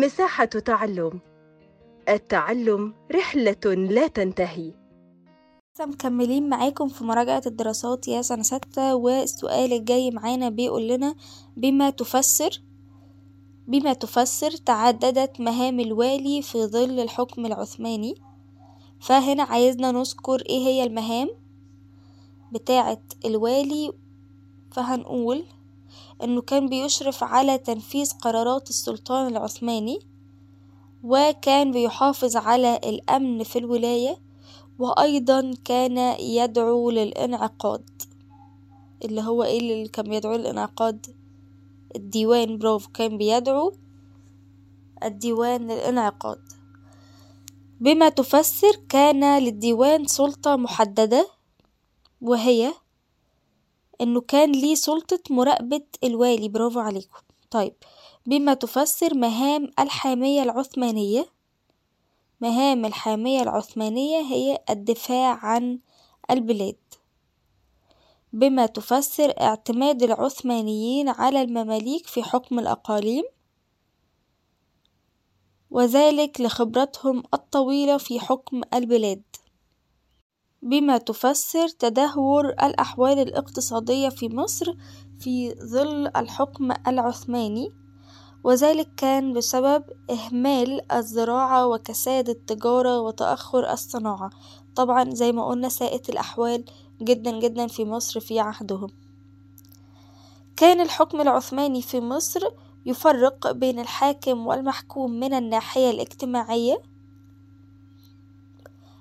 مساحة تعلم. التعلم رحلة لا تنتهي. لسه مكملين معاكم في مراجعة الدراسات يا سنة ستة والسؤال الجاي معانا بيقول لنا بما تفسر بما تفسر تعددت مهام الوالي في ظل الحكم العثماني. فهنا عايزنا نذكر إيه هي المهام بتاعة الوالي. فهنقول إنه كان بيشرف على تنفيذ قرارات السلطان العثماني وكان بيحافظ على الأمن في الولاية وأيضا كان يدعو للانعقاد اللي هو إيه اللي كان بيدعو للانعقاد؟ الديوان برافو كان بيدعو الديوان للانعقاد. بما تفسر كان للديوان سلطة محددة وهي إنه كان ليه سلطة مراقبة الوالي. برافو عليكم. طيب بما تفسر مهام الحامية العثمانية مهام الحامية العثمانية هي الدفاع عن البلاد. بما تفسر اعتماد العثمانيين على المماليك في حكم الأقاليم وذلك لخبرتهم الطويلة في حكم البلاد. بما تفسر تدهور الأحوال الاقتصادية في مصر في ظل الحكم العثماني وذلك كان بسبب إهمال الزراعة وكساد التجارة وتأخر الصناعة. طبعا زي ما قلنا ساءت الأحوال جدا جدا في مصر في عهدهم. كان الحكم العثماني في مصر يفرق بين الحاكم والمحكوم من الناحية الاجتماعية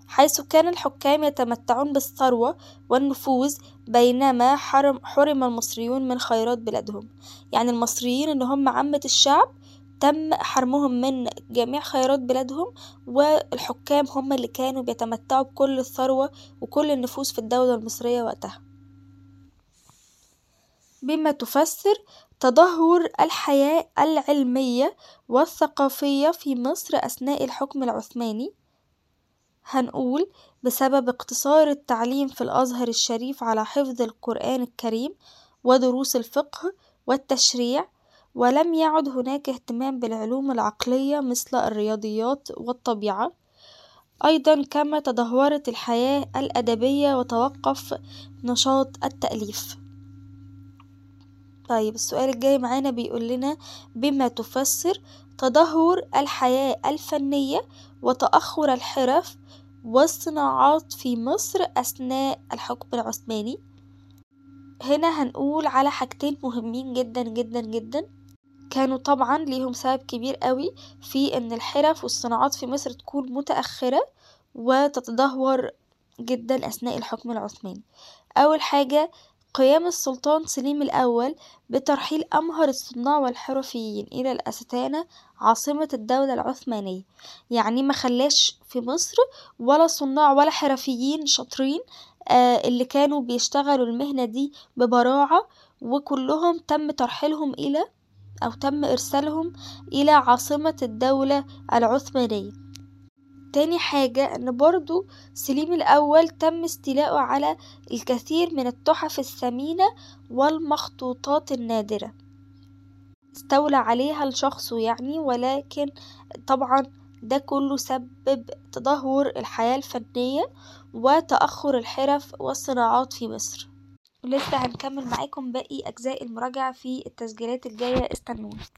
حيث كان الحكام يتمتعون بالثروة والنفوذ بينما حرم, حرم المصريون من خيرات بلادهم. يعني المصريين اللي هم عامة الشعب تم حرمهم من جميع خيرات بلادهم والحكام هم اللي كانوا بيتمتعوا بكل الثروة وكل النفوذ في الدولة المصرية وقتها. بما تفسر تدهور الحياة العلمية والثقافية في مصر أثناء الحكم العثماني هنقول بسبب اقتصار التعليم في الأزهر الشريف على حفظ القرآن الكريم ودروس الفقه والتشريع ولم يعد هناك اهتمام بالعلوم العقلية مثل الرياضيات والطبيعة. أيضا كما تدهورت الحياة الأدبية وتوقف نشاط التأليف. طيب السؤال الجاي معانا بيقول لنا بما تفسر تدهور الحياة الفنية وتأخر الحرف والصناعات في مصر أثناء الحكم العثماني. هنا هنقول على حاجتين مهمين جدا جدا جدا. كانوا طبعا ليهم سبب كبير قوي في إن الحرف والصناعات في مصر تكون متأخرة وتتدهور جدا أثناء الحكم العثماني. أول حاجة قيام السلطان سليم الأول بترحيل أمهر الصناع والحرفيين إلى الأستانة عاصمة الدولة العثمانية. يعني ما خلاش في مصر ولا صناع ولا حرفيين شاطرين آه اللي كانوا بيشتغلوا المهنة دي ببراعة وكلهم تم ترحيلهم إلى أو تم إرسالهم إلى عاصمة الدولة العثمانية. تاني حاجة إن برضو سليم الأول تم استيلاؤه على الكثير من التحف الثمينة والمخطوطات النادرة. استولى عليها لشخصه يعني ولكن طبعا ده كله سبب تدهور الحياة الفنية وتأخر الحرف والصناعات في مصر. لسه هنكمل معاكم باقي أجزاء المراجعة في التسجيلات الجاية استنونا.